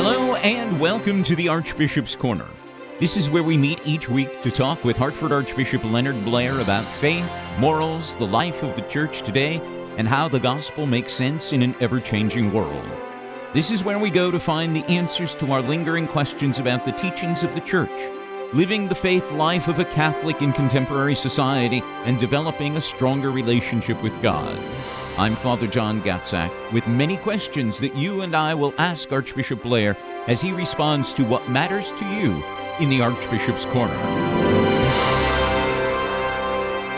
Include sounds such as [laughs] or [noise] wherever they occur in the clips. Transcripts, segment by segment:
Hello, and welcome to the Archbishop's Corner. This is where we meet each week to talk with Hartford Archbishop Leonard Blair about faith, morals, the life of the church today, and how the gospel makes sense in an ever changing world. This is where we go to find the answers to our lingering questions about the teachings of the church, living the faith life of a Catholic in contemporary society, and developing a stronger relationship with God. I'm Father John Gatzak with many questions that you and I will ask Archbishop Blair as he responds to what matters to you in the Archbishop's Corner.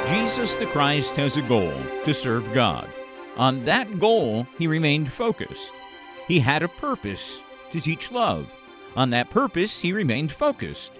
Jesus the Christ has a goal to serve God. On that goal, he remained focused. He had a purpose to teach love. On that purpose, he remained focused.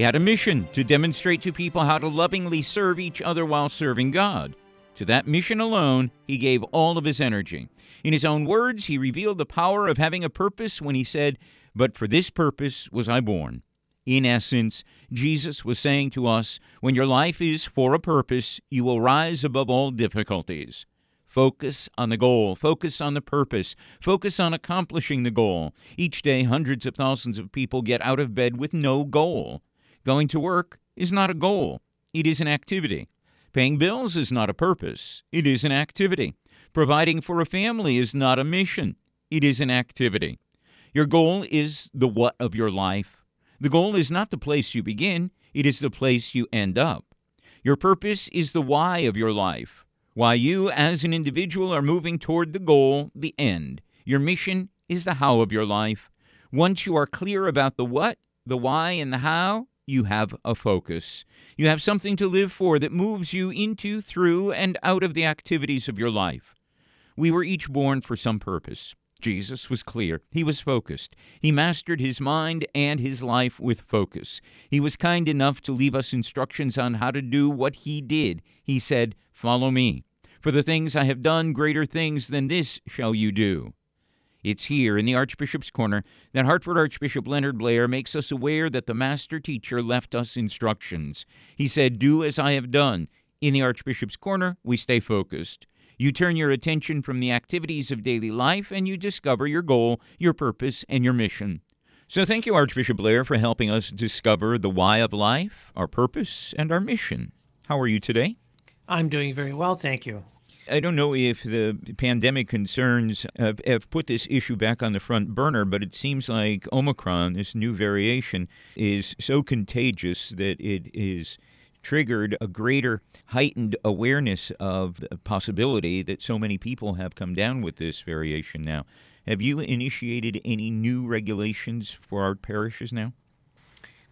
He had a mission to demonstrate to people how to lovingly serve each other while serving God. To that mission alone, he gave all of his energy. In his own words, he revealed the power of having a purpose when he said, But for this purpose was I born. In essence, Jesus was saying to us, When your life is for a purpose, you will rise above all difficulties. Focus on the goal. Focus on the purpose. Focus on accomplishing the goal. Each day, hundreds of thousands of people get out of bed with no goal. Going to work is not a goal, it is an activity. Paying bills is not a purpose, it is an activity. Providing for a family is not a mission, it is an activity. Your goal is the what of your life. The goal is not the place you begin, it is the place you end up. Your purpose is the why of your life. Why you, as an individual, are moving toward the goal, the end. Your mission is the how of your life. Once you are clear about the what, the why, and the how, you have a focus. You have something to live for that moves you into, through, and out of the activities of your life. We were each born for some purpose. Jesus was clear. He was focused. He mastered his mind and his life with focus. He was kind enough to leave us instructions on how to do what he did. He said, Follow me. For the things I have done, greater things than this shall you do. It's here in the Archbishop's Corner that Hartford Archbishop Leonard Blair makes us aware that the Master Teacher left us instructions. He said, Do as I have done. In the Archbishop's Corner, we stay focused. You turn your attention from the activities of daily life and you discover your goal, your purpose, and your mission. So thank you, Archbishop Blair, for helping us discover the why of life, our purpose, and our mission. How are you today? I'm doing very well, thank you. I don't know if the pandemic concerns have, have, put this issue back on the front burner, but it seems like Omicron, this new variation, is so contagious that it is triggered a greater heightened awareness of the possibility that so many people have come down with this variation now. Have you initiated any new regulations for our parishes now?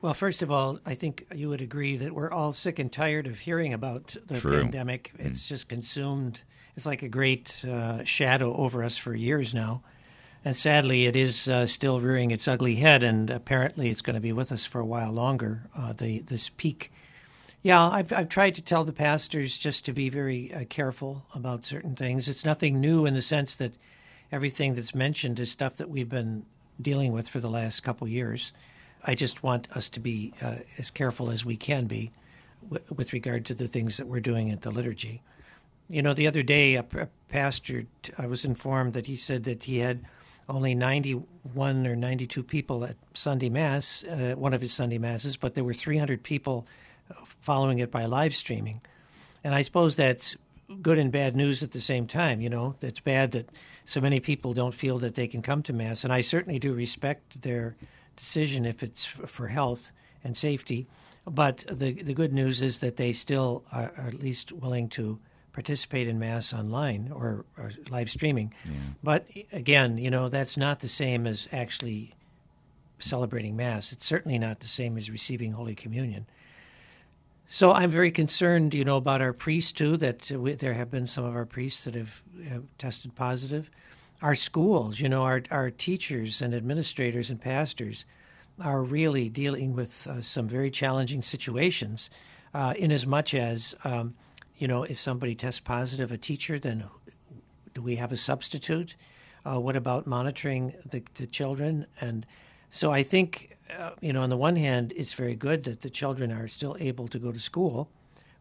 Well, first of all, I think you would agree that we're all sick and tired of hearing about the True. pandemic. Mm. It's just consumed, it's like a great uh, shadow over us for years now. And sadly, it is uh, still rearing its ugly head, and apparently it's going to be with us for a while longer, uh, the, this peak. Yeah, I've, I've tried to tell the pastors just to be very uh, careful about certain things. It's nothing new in the sense that everything that's mentioned is stuff that we've been dealing with for the last couple years. I just want us to be uh, as careful as we can be w- with regard to the things that we're doing at the liturgy. You know, the other day, a, pastor, t- I was informed that he said that he had only 91 or 92 people at Sunday Mass, uh, one of his Sunday Masses, but there were 300 people following it by live streaming. And I suppose that's good and bad news at the same time. You know, it's bad that so many people don't feel that they can come to Mass. And I certainly do respect their decision if it's for health and safety. But the the good news is that they still are, are at least willing to participate in mass online or, or live streaming. Yeah. But again, you know that's not the same as actually celebrating mass. It's certainly not the same as receiving Holy Communion. So I'm very concerned, you know, about our priests too. That uh, we, there have been some of our priests that have, have tested positive our schools, you know, our, our teachers and administrators and pastors are really dealing with uh, some very challenging situations. Uh, in as much as, um, you know, if somebody tests positive, a teacher, then do we have a substitute? Uh, what about monitoring the, the children? And so I think, uh, you know, on the one hand, it's very good that the children are still able to go to school.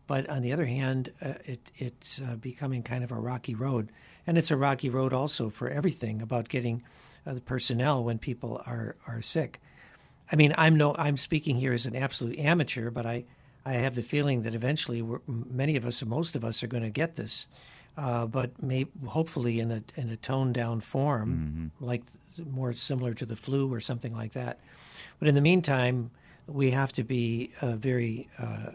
But on the other hand, uh, it, it's uh, becoming kind of a rocky road. And it's a rocky road also for everything about getting uh, the personnel when people are, are sick. I mean, I'm no, I'm speaking here as an absolute amateur, but I, I have the feeling that eventually many of us, or most of us, are going to get this, uh, but may, hopefully in a in a toned down form, mm-hmm. like more similar to the flu or something like that. But in the meantime, we have to be uh, very uh,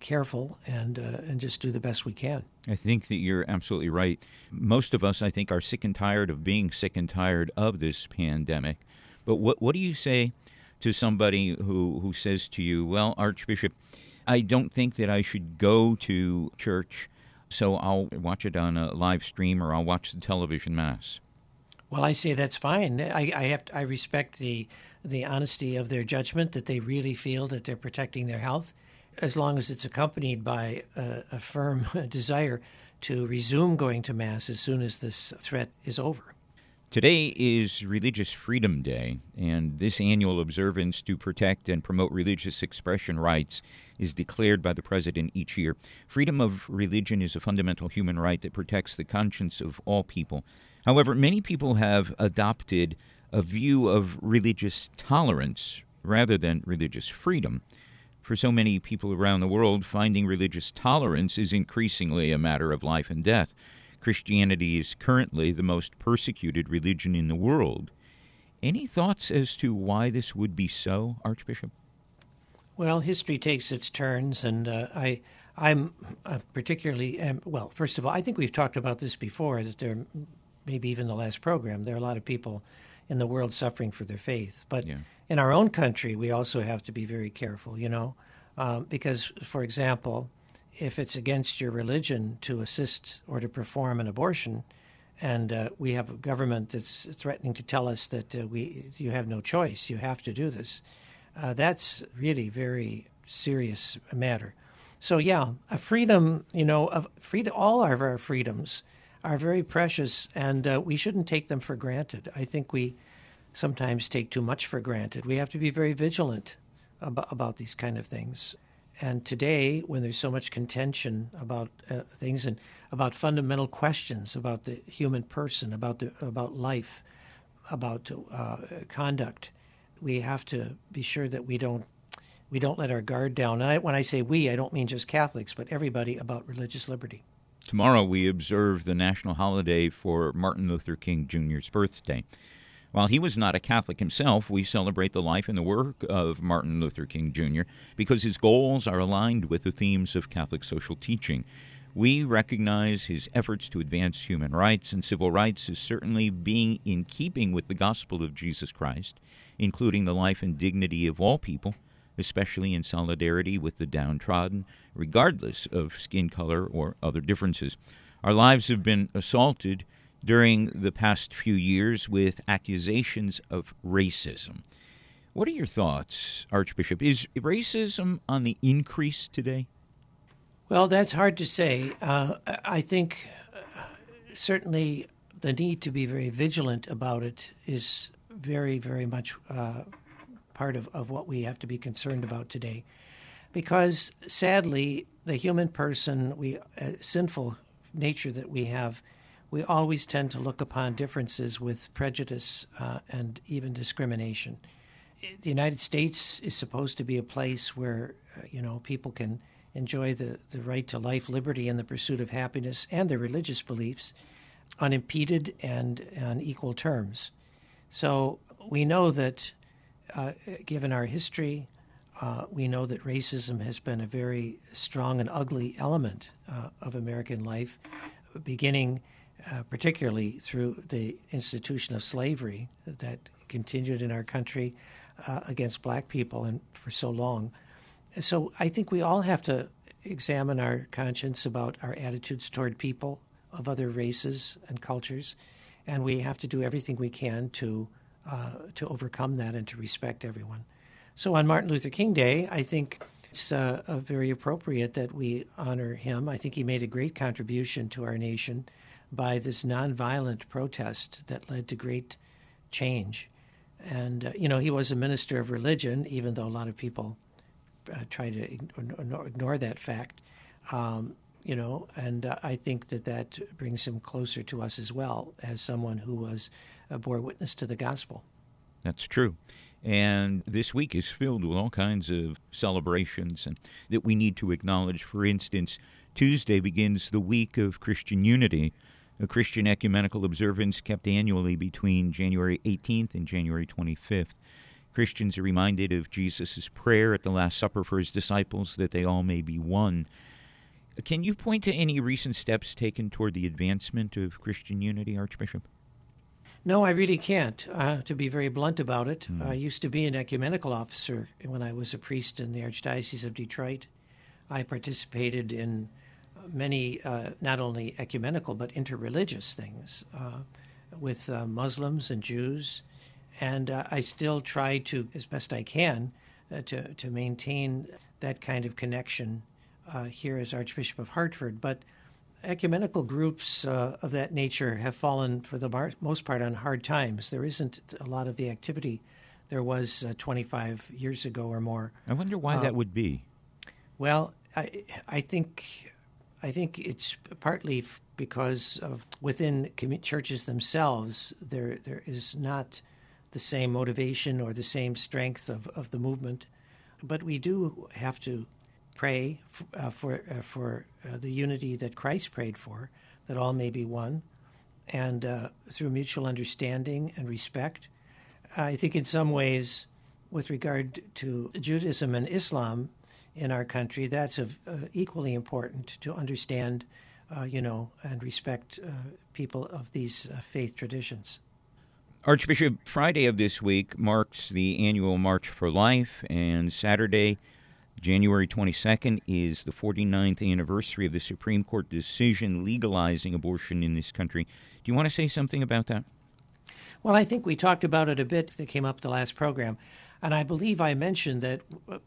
careful and uh, and just do the best we can. I think that you're absolutely right. Most of us, I think, are sick and tired of being sick and tired of this pandemic. But what what do you say to somebody who who says to you, "Well, Archbishop, I don't think that I should go to church, so I'll watch it on a live stream or I'll watch the television mass"? Well, I say that's fine. I, I have to, I respect the the honesty of their judgment that they really feel that they're protecting their health, as long as it's accompanied by a, a firm [laughs] desire to resume going to mass as soon as this threat is over. Today is Religious Freedom Day, and this annual observance to protect and promote religious expression rights is declared by the President each year. Freedom of religion is a fundamental human right that protects the conscience of all people. However, many people have adopted a view of religious tolerance rather than religious freedom. For so many people around the world, finding religious tolerance is increasingly a matter of life and death. Christianity is currently the most persecuted religion in the world. Any thoughts as to why this would be so, Archbishop? Well, history takes its turns, and uh, I, I'm uh, particularly um, well. First of all, I think we've talked about this before. That there, maybe even the last program, there are a lot of people in the world suffering for their faith. But yeah. in our own country, we also have to be very careful, you know, um, because, for example, if it's against your religion to assist or to perform an abortion, and uh, we have a government that's threatening to tell us that uh, we you have no choice, you have to do this. Uh, that's really very serious matter. So yeah, a freedom, you know, of freedom, all of our freedoms are very precious, and uh, we shouldn't take them for granted. I think we sometimes take too much for granted. We have to be very vigilant about, about these kind of things. And today, when there's so much contention about uh, things and about fundamental questions about the human person, about the about life, about uh, conduct, we have to be sure that we don't we don't let our guard down. And I, when I say we, I don't mean just Catholics, but everybody about religious liberty. Tomorrow we observe the national holiday for Martin Luther King Jr.'s birthday. While he was not a Catholic himself, we celebrate the life and the work of Martin Luther King Jr. because his goals are aligned with the themes of Catholic social teaching. We recognize his efforts to advance human rights and civil rights as certainly being in keeping with the gospel of Jesus Christ, including the life and dignity of all people especially in solidarity with the downtrodden, regardless of skin color or other differences. Our lives have been assaulted during the past few years with accusations of racism. What are your thoughts, Archbishop? Is racism on the increase today? Well, that's hard to say. Uh, I think uh, certainly the need to be very vigilant about it is very, very much uh, part of, of what we have to be concerned about today. Because sadly, the human person, we uh, sinful nature that we have, we always tend to look upon differences with prejudice uh, and even discrimination. The United States is supposed to be a place where uh, you know people can enjoy the, the right to life, liberty, and the pursuit of happiness and their religious beliefs unimpeded and on equal terms. So we know that uh, given our history, uh, we know that racism has been a very strong and ugly element uh, of American life, beginning uh, particularly through the institution of slavery that continued in our country uh, against black people and for so long. So I think we all have to examine our conscience about our attitudes toward people of other races and cultures, and we have to do everything we can to uh, to overcome that and to respect everyone. So on Martin Luther King Day, I think it's uh, very appropriate that we honor him. I think he made a great contribution to our nation by this nonviolent protest that led to great change. And, uh, you know, he was a minister of religion, even though a lot of people uh, try to ignore, ignore, that fact. Um, you know, and uh, I think that that brings him closer to us as well as someone who was bore witness to the gospel. That's true. And this week is filled with all kinds of celebrations and that we need to acknowledge. For instance, Tuesday begins the week of Christian unity, a Christian ecumenical observance kept annually between January 18th and January 25th. Christians are reminded of Jesus' prayer at the Last Supper for his disciples that they all may be one. Can you point to any recent steps taken toward the advancement of Christian unity, Archbishop? No, I really can't, uh, to be very blunt about it. Mm. I used to be an ecumenical officer when I was a priest in the Archdiocese of Detroit. I participated in many, uh, not only ecumenical, but interreligious things uh, with uh, Muslims and Jews. And uh, I still try to, as best I can, uh, to, to maintain that kind of connection here as Archbishop of Hartford. But ecumenical groups uh, of that nature have fallen, for the mar- most part, on hard times. There isn't a lot of the activity there was uh, 25 years ago or more. I wonder why that um, would be. Well, I, I think I think it's partly because of within churches themselves there there is not the same motivation or the same strength of, of the movement, but we do have to pray uh, for uh, for uh, the unity that Christ prayed for, that all may be one, and uh, through mutual understanding and respect. I think in some ways, with regard to Judaism and Islam in our country, that's of, uh, equally important to understand, uh, you know, and respect people of these faith traditions. Archbishop, Friday of this week marks the annual March for Life, and Saturday January 22nd is the 49th anniversary of the Supreme Court decision legalizing abortion in this country. Do you want to say something about that? Well, I think we talked about it a bit that came up the last program. And I believe I mentioned that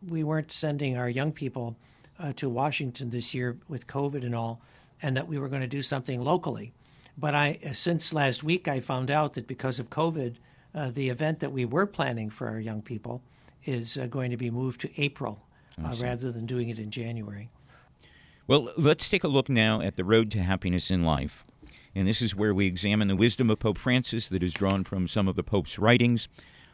we weren't sending our young people uh, to Washington this year with COVID and all, and that we were going to do something locally. But I, since last week, I found out that because of COVID, uh, the event that we were planning for our young people is uh, going to be moved to April uh, rather than doing it in January. Well, let's take a look now at the road to happiness in life. And this is where we examine the wisdom of Pope Francis that is drawn from some of the Pope's writings.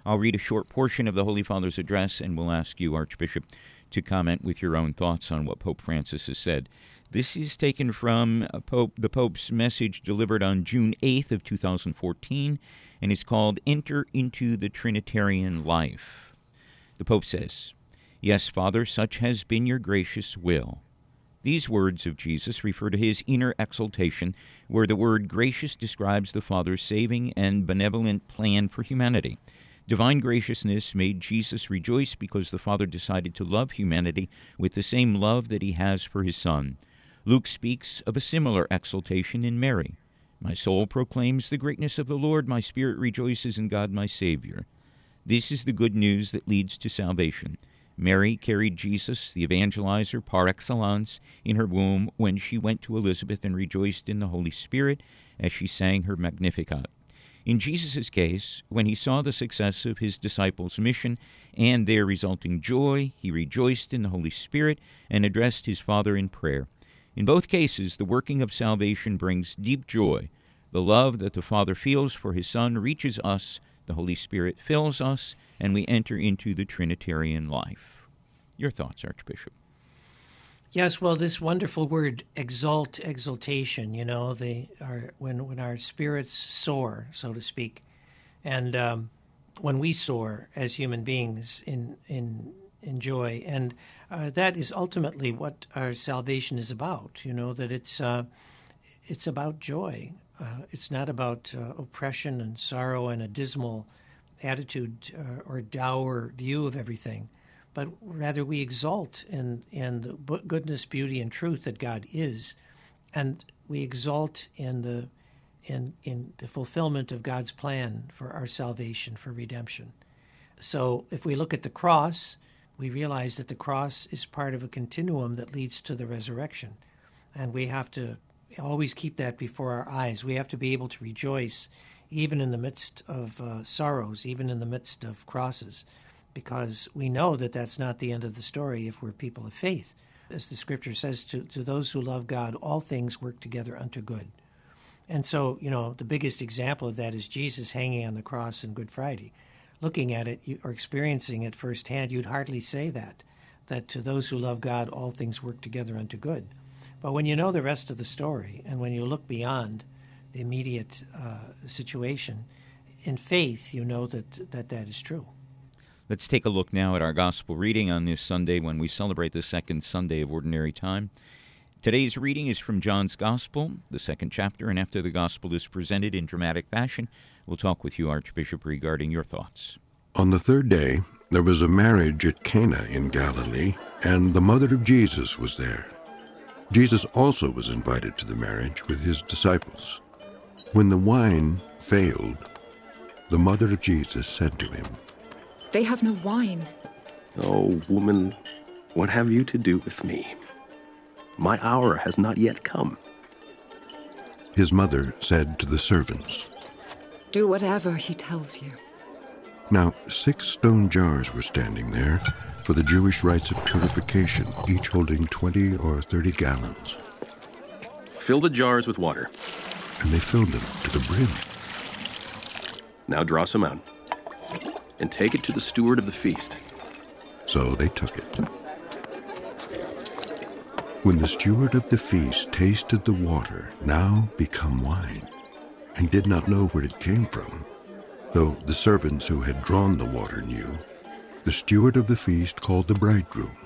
I'll read a short portion of the Holy Father's address, and we'll ask you, Archbishop, to comment with your own thoughts on what Pope Francis has said. This is taken from Pope, the Pope's message delivered on June 8th of 2014, and is called "Enter into the Trinitarian Life." The Pope says, Yes, Father, such has been your gracious will. These words of Jesus refer to his inner exaltation, where the word gracious describes the Father's saving and benevolent plan for humanity. Divine graciousness made Jesus rejoice because the Father decided to love humanity with the same love that he has for his Son. Luke speaks of a similar exaltation in Mary. My soul proclaims the greatness of the Lord, my spirit rejoices in God my Savior. This is the good news that leads to salvation. Mary carried Jesus, the evangelizer par excellence, in her womb when she went to Elizabeth and rejoiced in the Holy Spirit as she sang her Magnificat. In Jesus' case, when he saw the success of his disciples' mission and their resulting joy, he rejoiced in the Holy Spirit and addressed his Father in prayer. In both cases, the working of salvation brings deep joy. The love that the Father feels for his Son reaches us, the Holy Spirit fills us, and we enter into the Trinitarian life. Your thoughts, Archbishop? Yes, well, this wonderful word exalt, exaltation. You know, the our when when our spirits soar, so to speak, and um, when we soar as human beings in in in joy, and uh, that is ultimately what our salvation is about. You know that it's uh, it's about joy. Uh, it's not about uh, oppression and sorrow and a dismal attitude uh, or dour view of everything, but rather we exult in, in the goodness, beauty, and truth that God is, and we exult in the in, in the fulfillment of God's plan for our salvation, for redemption. So if we look at the cross, we realize that the cross is part of a continuum that leads to the resurrection. And we have to always keep that before our eyes. We have to be able to rejoice even in the midst of uh, sorrows, even in the midst of crosses, because we know that that's not the end of the story if we're people of faith. as the scripture says, to, to those who love God, all things work together unto good. And so, you know, the biggest example of that is Jesus hanging on the cross on Good Friday. Looking at it or experiencing it firsthand, you'd hardly say that, that to those who love God, all things work together unto good. But when you know the rest of the story and when you look beyond the immediate uh, situation, in faith, you know that, that that is true. Let's take a look now at our gospel reading on this Sunday when we celebrate the second Sunday of Ordinary Time. Today's reading is from John's Gospel, the second chapter, and after the Gospel is presented in dramatic fashion, we'll talk with you, Archbishop, regarding your thoughts. On the third day, there was a marriage at Cana in Galilee, and the mother of Jesus was there. Jesus also was invited to the marriage with his disciples. When the wine failed, the mother of Jesus said to him, They have no wine. Oh, woman, what have you to do with me? My hour has not yet come. His mother said to the servants, Do whatever he tells you. Now six stone jars were standing there for the Jewish rites of purification, each holding 20 or 30 gallons. Fill the jars with water. And they filled them to the brim. Now draw some out and take it to the steward of the feast. So they took it. When the steward of the feast tasted the water, now become wine, and did not know where it came from, though the servants who had drawn the water knew, the steward of the feast called the bridegroom.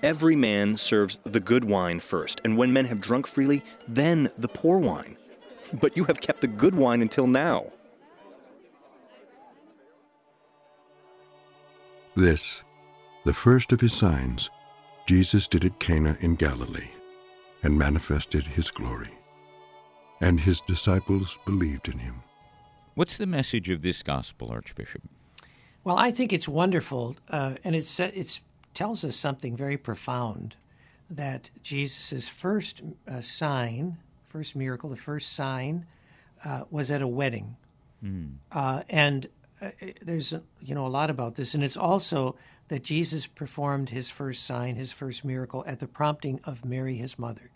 Every man serves the good wine first, and when men have drunk freely, then the poor wine. But you have kept the good wine until now. This, the first of his signs, Jesus did at Cana in Galilee, and manifested his glory. And his disciples believed in him. What's the message of this gospel, Archbishop? Well, I think it's wonderful, uh, and it's it tells us something very profound. That Jesus' first uh, sign, first miracle, the first sign, uh, was at a wedding, mm. and uh, there's you know a lot about this, and it's also that Jesus performed his first sign, his first miracle, at the prompting of Mary, his mother.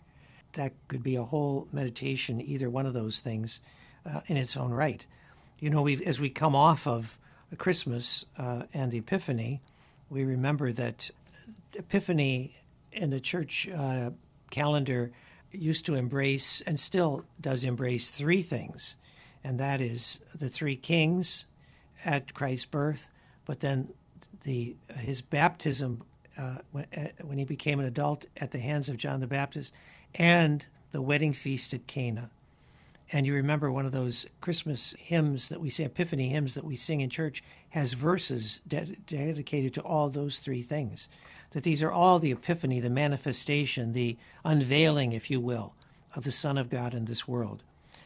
That could be a whole meditation, either one of those things, uh, in its own right. You know, we as we come off of Christmas uh, and the Epiphany, we remember that Epiphany in the church uh, calendar used to embrace and still does embrace three things, and that is the three kings at Christ's birth, but then the his baptism uh, when, uh, when he became an adult at the hands of John the Baptist, and the wedding feast at Cana. And you remember one of those Christmas hymns that we say, Epiphany hymns that we sing in church, has verses de- dedicated to all those three things. That these are all the epiphany, the manifestation, the unveiling, if you will, of the Son of God in this world.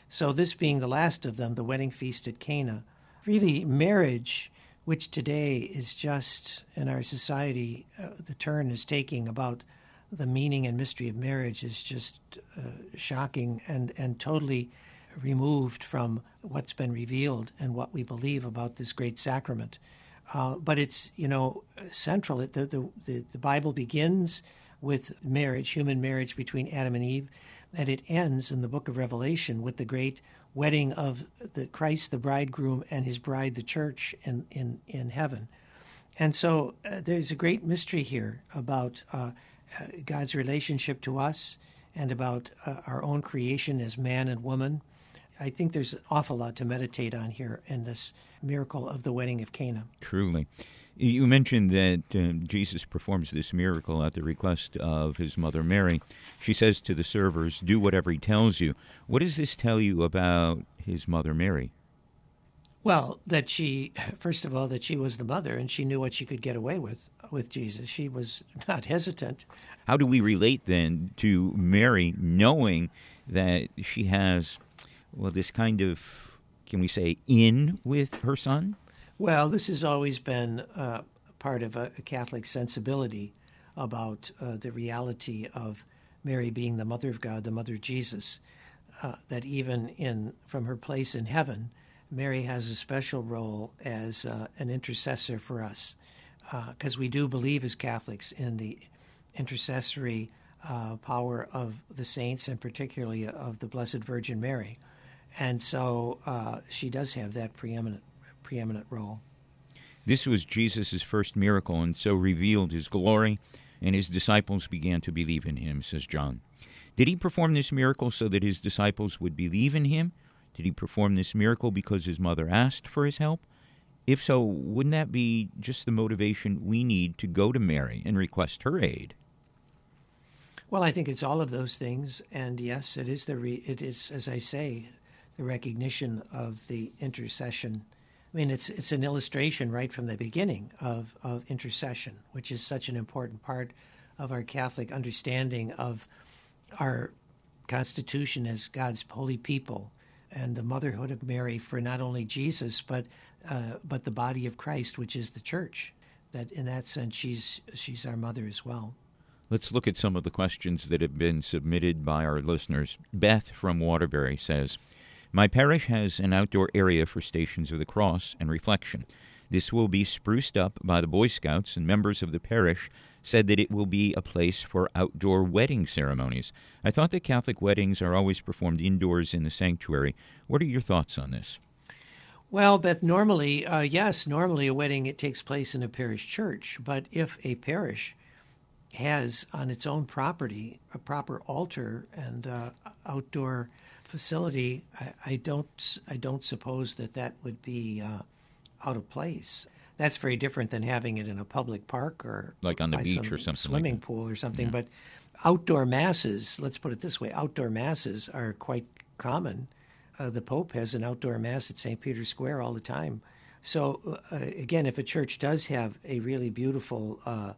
So, this being the last of them, the wedding feast at Cana, really marriage, which today is just in our society, uh, the turn is taking about the meaning and mystery of marriage is just uh, shocking and, and totally removed from what's been revealed and what we believe about this great sacrament. Uh, but it's you know central. The, the, the the Bible begins with marriage, human marriage between Adam and Eve, and it ends in the book of Revelation with the great wedding of the Christ, the bridegroom, and his bride, the church, in in in heaven. And so uh, there's a great mystery here about uh, uh God's relationship to us and about uh, our own creation as man and woman I think there's an awful lot to meditate on here in this miracle of the wedding of Cana. Truly. You mentioned that uh, Jesus performs this miracle at the request of his mother Mary. She says to the servers, Do whatever he tells you. What does this tell you about his mother Mary? Well, that she, first of all, that she was the mother and she knew what she could get away with with Jesus. She was not hesitant. How do we relate then to Mary knowing that she has well, this kind of, can we say, in with her son? Well, this has always been uh, part of a, a, Catholic sensibility about uh, the reality of Mary being the mother of God, the mother of Jesus. Uh, that even in from her place in heaven, Mary has a special role as uh, an intercessor for us, because uh, we do believe as Catholics in the intercessory uh, power of the saints and particularly of the Blessed Virgin Mary. And so uh, she does have that preeminent, preeminent role. This was Jesus' first miracle and so revealed his glory, and his disciples began to believe in him, says John. Did he perform this miracle so that his disciples would believe in him? Did he perform this miracle because his mother asked for his help? If so, wouldn't that be just the motivation we need to go to Mary and request her aid? Well, I think it's all of those things, and yes, it is the re- it is as I say, the recognition of the intercession. I mean, it's it's an illustration right from the beginning of of intercession, which is such an important part of our Catholic understanding of our constitution as God's holy people and the motherhood of Mary for not only Jesus but uh, but the body of Christ, which is the church. That in that sense, she's she's our mother as well. Let's look at some of the questions that have been submitted by our listeners. Beth from Waterbury says, "My parish has an outdoor area for Stations of the Cross and reflection. This will be spruced up by the Boy Scouts and members of the parish." Said that it will be a place for outdoor wedding ceremonies. I thought that Catholic weddings are always performed indoors in the sanctuary. What are your thoughts on this? Well, Beth, normally, uh, yes, normally a wedding it takes place in a parish church. But if a parish has on its own property a proper altar and uh, outdoor facility, I, I, don't, I don't suppose that that would be uh, out of place. That's very different than having it in a public park or like on the beach or something, swimming like pool or something. Yeah. But outdoor masses, let's put it this way, outdoor masses are quite common uh, the Pope has an outdoor mass at St. Peter's Square all the time. So, uh, again, if a church does have a really beautiful uh,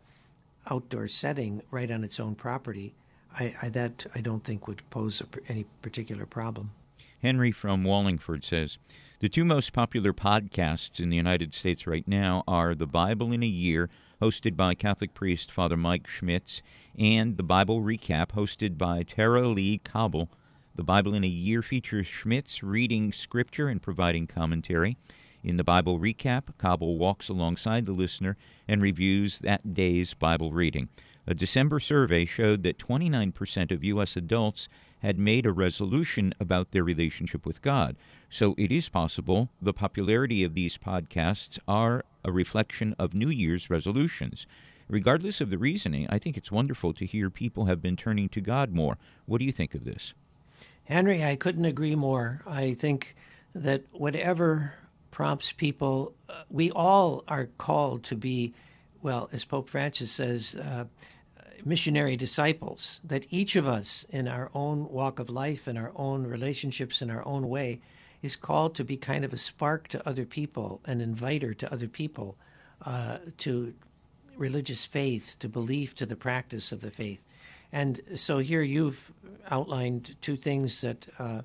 outdoor setting right on its own property, I, I, that I don't think would pose a, any particular problem. Henry from Wallingford says The two most popular podcasts in the United States right now are The Bible in a Year, hosted by Catholic priest Father Mike Schmitz, and The Bible Recap, hosted by Tara-Leigh Cobble the Bible in a Year features Schmitz reading scripture and providing commentary. In the Bible recap, Cobble walks alongside the listener and reviews that day's Bible reading. A December survey showed that 29% of U.S. adults had made a resolution about their relationship with God. So it is possible the popularity of these podcasts are a reflection of New Year's resolutions. Regardless of the reasoning, I think it's wonderful to hear people have been turning to God more. What do you think of this? Henry, I couldn't agree more. I think that whatever prompts people, uh, we all are called to be, well, as Pope Francis says, uh, missionary disciples, that each of us in our own walk of life, in our own relationships, in our own way, is called to be kind of a spark to other people, an inviter to other people, uh, to religious faith, to belief, to the practice of the faith. And so here you've outlined two things that uh,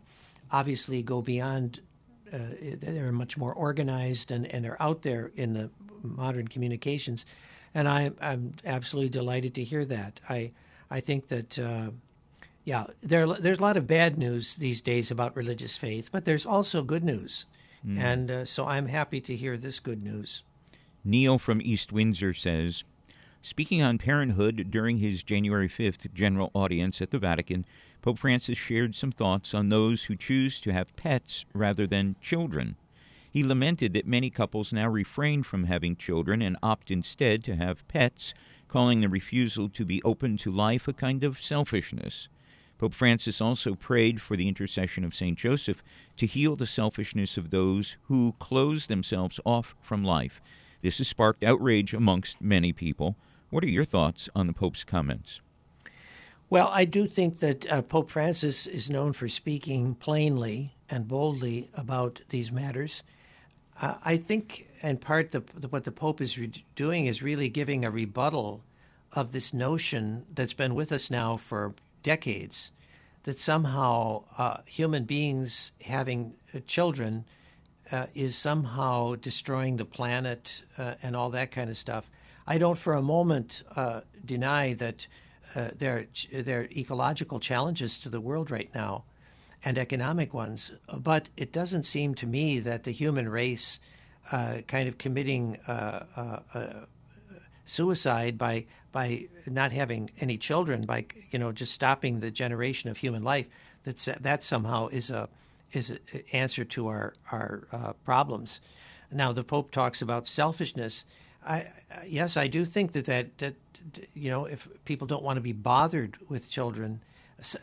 obviously go beyond, uh, they're much more organized and, and are out there in the modern communications. And I, am absolutely delighted to hear that. I, I think that, uh, yeah, there, there's a lot of bad news these days about religious faith, but there's also good news. Mm. And uh, so I'm happy to hear this good news. Neil from East Windsor says, Speaking on parenthood during his January 5th general audience at the Vatican, Pope Francis shared some thoughts on those who choose to have pets rather than children. He lamented that many couples now refrain from having children and opt instead to have pets, calling the refusal to be open to life a kind of selfishness. Pope Francis also prayed for the intercession of St. Joseph to heal the selfishness of those who close themselves off from life. This has sparked outrage amongst many people. What are your thoughts on the Pope's comments? Well, I do think that uh, Pope Francis is known for speaking plainly and boldly about these matters. Uh, I think, in part, the, the, what the Pope is re- doing is really giving a rebuttal of this notion that's been with us now for decades that somehow uh, human beings having uh, children uh, is somehow destroying the planet uh, and all that kind of stuff. I don't for a moment uh, deny that there, there are ecological challenges to the world right now and economic ones, but it doesn't seem to me that the human race uh, kind of committing uh, uh, uh, suicide by by not having any children, by you know just stopping the generation of human life, that that somehow is a is an answer to our our uh, problems. Now the Pope talks about selfishness. I, yes, I do think that, that that you know if people don't want to be bothered with children,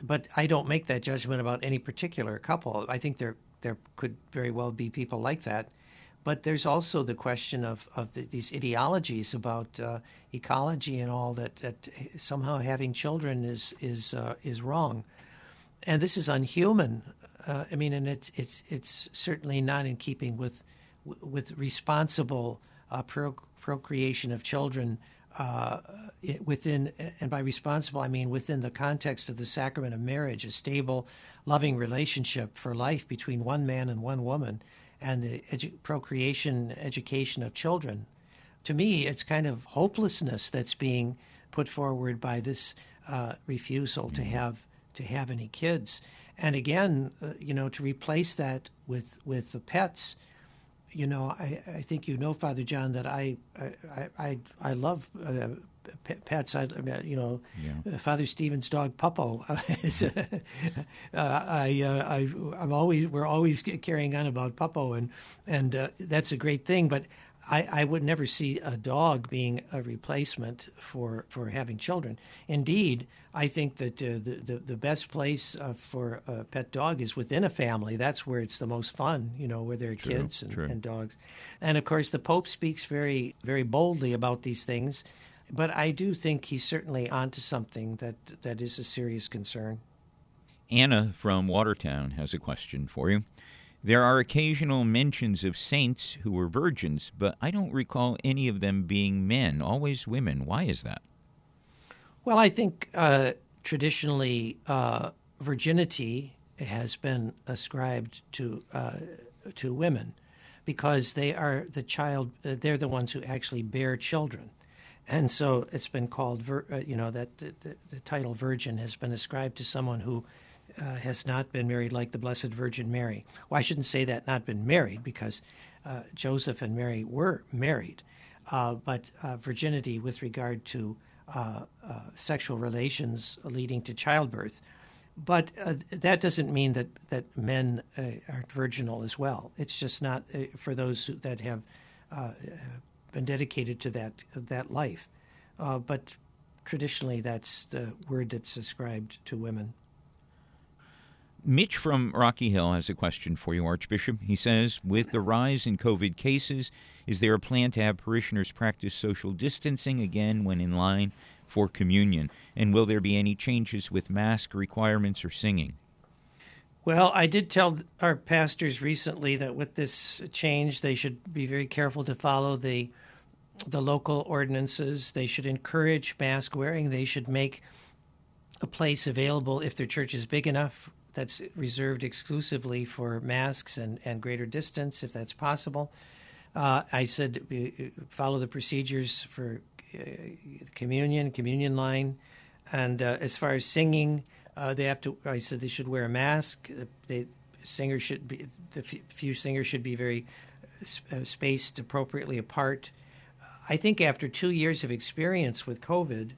but I don't make that judgment about any particular couple. I think there there could very well be people like that but there's also the question of, of the, these ideologies about uh, ecology and all that, that somehow having children is is uh, is wrong, and this is unhuman. Uh, I mean, and it's it's it's certainly not in keeping with with responsible uh, pro- procreation of children uh, within, and by responsible I mean within the context of the sacrament of marriage, a stable, loving relationship for life between one man and one woman and the edu- procreation education of children. To me, it's kind of hopelessness that's being put forward by this uh, refusal to mm-hmm. have to have any kids. And again, uh, you know, to replace that with with the pets, you know, I, I think you know, Father John, that I I I, I love uh, pets. I, you know, yeah. Uh, Father Stephen's dog Puppo. [laughs] uh, I, uh, I, I'm always we're always carrying on about Puppo, and and uh, that's a great thing. But I, I would never see a dog being a replacement for, for having children. Indeed, I think that uh, the, the, the best place uh, for a pet dog is within a family. That's where it's the most fun, you know, where there are true, kids and, and, dogs. And of course, the Pope speaks very very boldly about these things but I do think he's certainly onto something that that is a serious concern. Anna from Watertown has a question for you. There are occasional mentions of saints who were virgins, but I don't recall any of them being men, always women. Why is that? Well, I think uh, traditionally uh, virginity has been ascribed to uh, to women because they are the child. Uh, they're the ones who actually bear children and so it's been called, uh, you know, that the, the, the, title virgin has been ascribed to someone who uh, has not been married, like the Blessed Virgin Mary. Well, I shouldn't say that not been married because uh, Joseph and Mary were married, uh, but uh, virginity with regard to uh, sexual relations leading to childbirth. But that doesn't mean that that men aren't virginal as well. It's just not for those that have been dedicated to that that life. Uh, but traditionally, that's the word that's ascribed to women. Mitch from Rocky Hill has a question for you, Archbishop. He says, with the rise in COVID cases, is there a plan to have parishioners practice social distancing again when in line for communion? And will there be any changes with mask requirements or singing? Well, I did tell our pastors recently that with this change, they should be very careful to follow the the local ordinances. They should encourage mask wearing. They should make a place available if their church is big enough that's reserved exclusively for masks and, and greater distance, if that's possible. Uh, I said uh, follow the procedures for uh, communion, communion line, and uh, as far as singing, uh, they have to. I said they should wear a mask. They singers should be the few singers should be very uh, spaced appropriately apart. I think after two years of experience with COVID,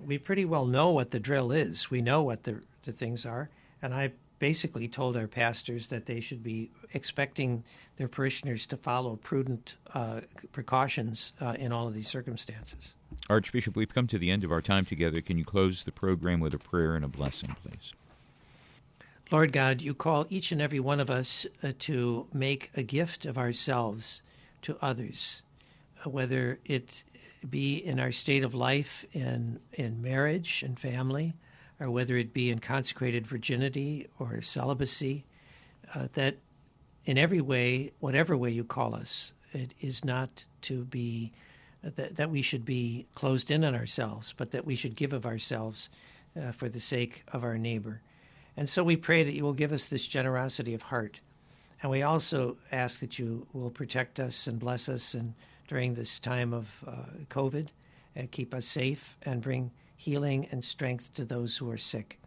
we pretty well know what the drill is. We know what the, the things are. And I basically told our pastors that they should be expecting their parishioners to follow prudent uh, precautions uh, in all of these circumstances. Archbishop, we've come to the end of our time together. Can you close the program with a prayer and a blessing, please? Lord God, you call each and every one of us uh, to make a gift of ourselves to others whether it be in our state of life in, in marriage and family, or whether it be in consecrated virginity or celibacy, uh, that in every way, whatever way you call us, it is not to be that, that we should be closed in on ourselves, but that we should give of ourselves uh, for the sake of our neighbor. And so we pray that you will give us this generosity of heart. And we also ask that you will protect us and bless us and during this time of uh, COVID, uh, keep us safe, and bring healing and strength to those who are sick.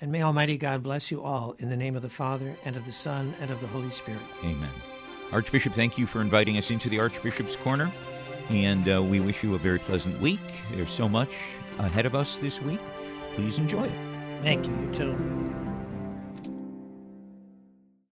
And may Almighty God bless you all in the name of the Father, and of the Son, and of the Holy Spirit. Amen. Archbishop, thank you for inviting us into the Archbishop's Corner. And uh, we wish you a very pleasant week. There's so much ahead of us this week. Please enjoy it. Thank you. You too.